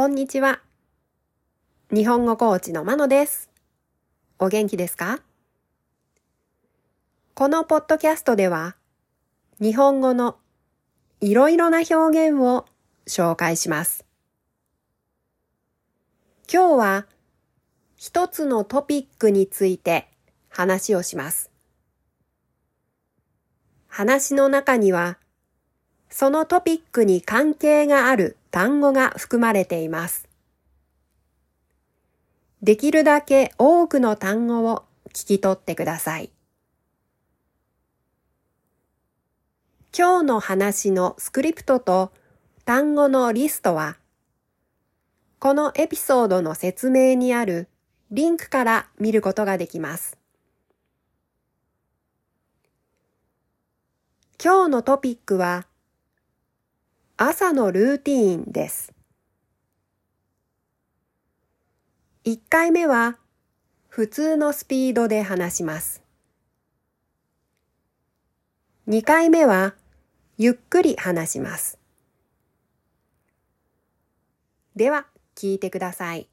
こんにちは。日本語コーチのまのです。お元気ですか？このポッドキャストでは、日本語のいろいろな表現を紹介します。今日は一つのトピックについて話をします。話の中には、そのトピックに関係がある単語が含まれています。できるだけ多くの単語を聞き取ってください。今日の話のスクリプトと単語のリストは、このエピソードの説明にあるリンクから見ることができます。今日のトピックは、朝のルーティーンです。1回目は普通のスピードで話します。2回目はゆっくり話します。では聞いてください。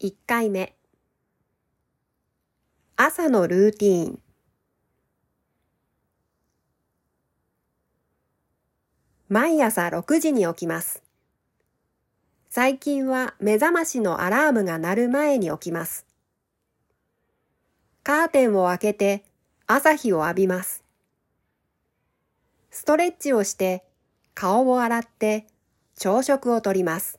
1回目朝のルーティーン毎朝6時に起きます。最近は目覚ましのアラームが鳴る前に起きます。カーテンを開けて朝日を浴びます。ストレッチをして顔を洗って朝食をとります。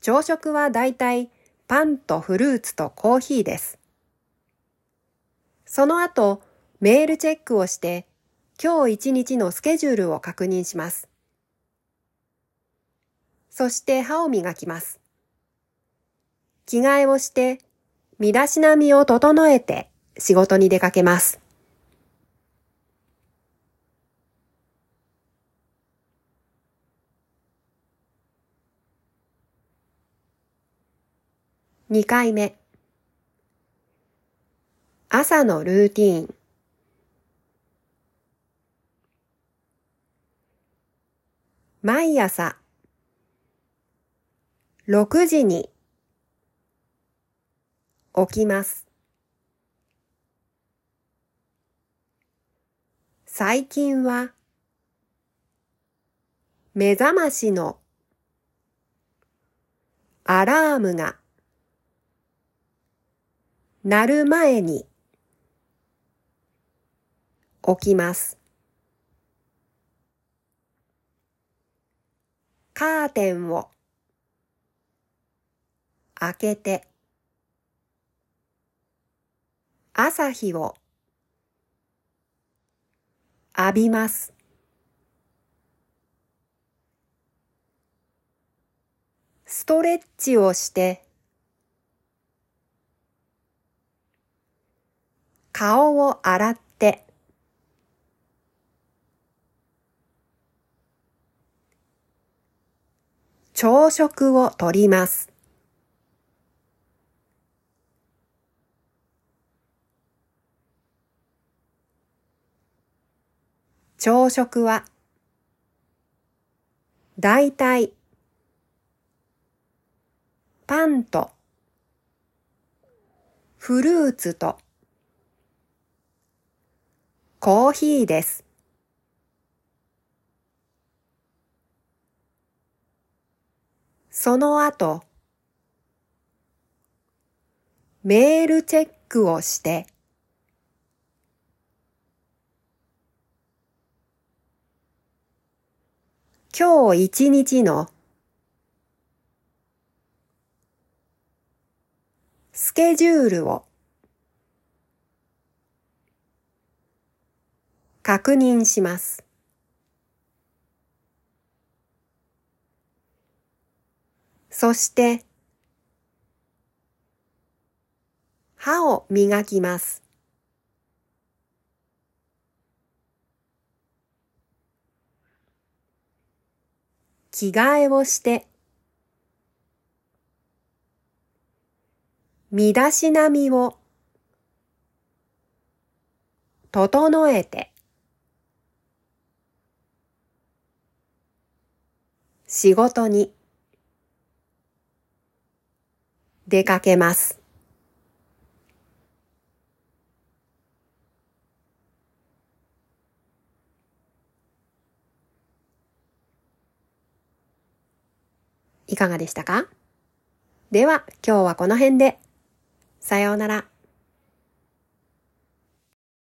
朝食はだいたいパンとフルーツとコーヒーです。その後、メールチェックをして今日一日のスケジュールを確認します。そして歯を磨きます。着替えをして、身だしなみを整えて仕事に出かけます。2回目朝のルーティーン毎朝。6時に。起きます。最近は。目覚ましの。アラームが。鳴る前に。起きます。カーテンを開けて朝日を浴びます。ストレッチをして顔を洗って朝食をとります。朝食は、だいたい、パンと、フルーツと、コーヒーです。その後、メールチェックをして、今日一日のスケジュールを確認します。そして、歯を磨きます。着替えをして、身だしなみを整えて、仕事に出かけます。いかがでしたか？では今日はこの辺で。さようなら。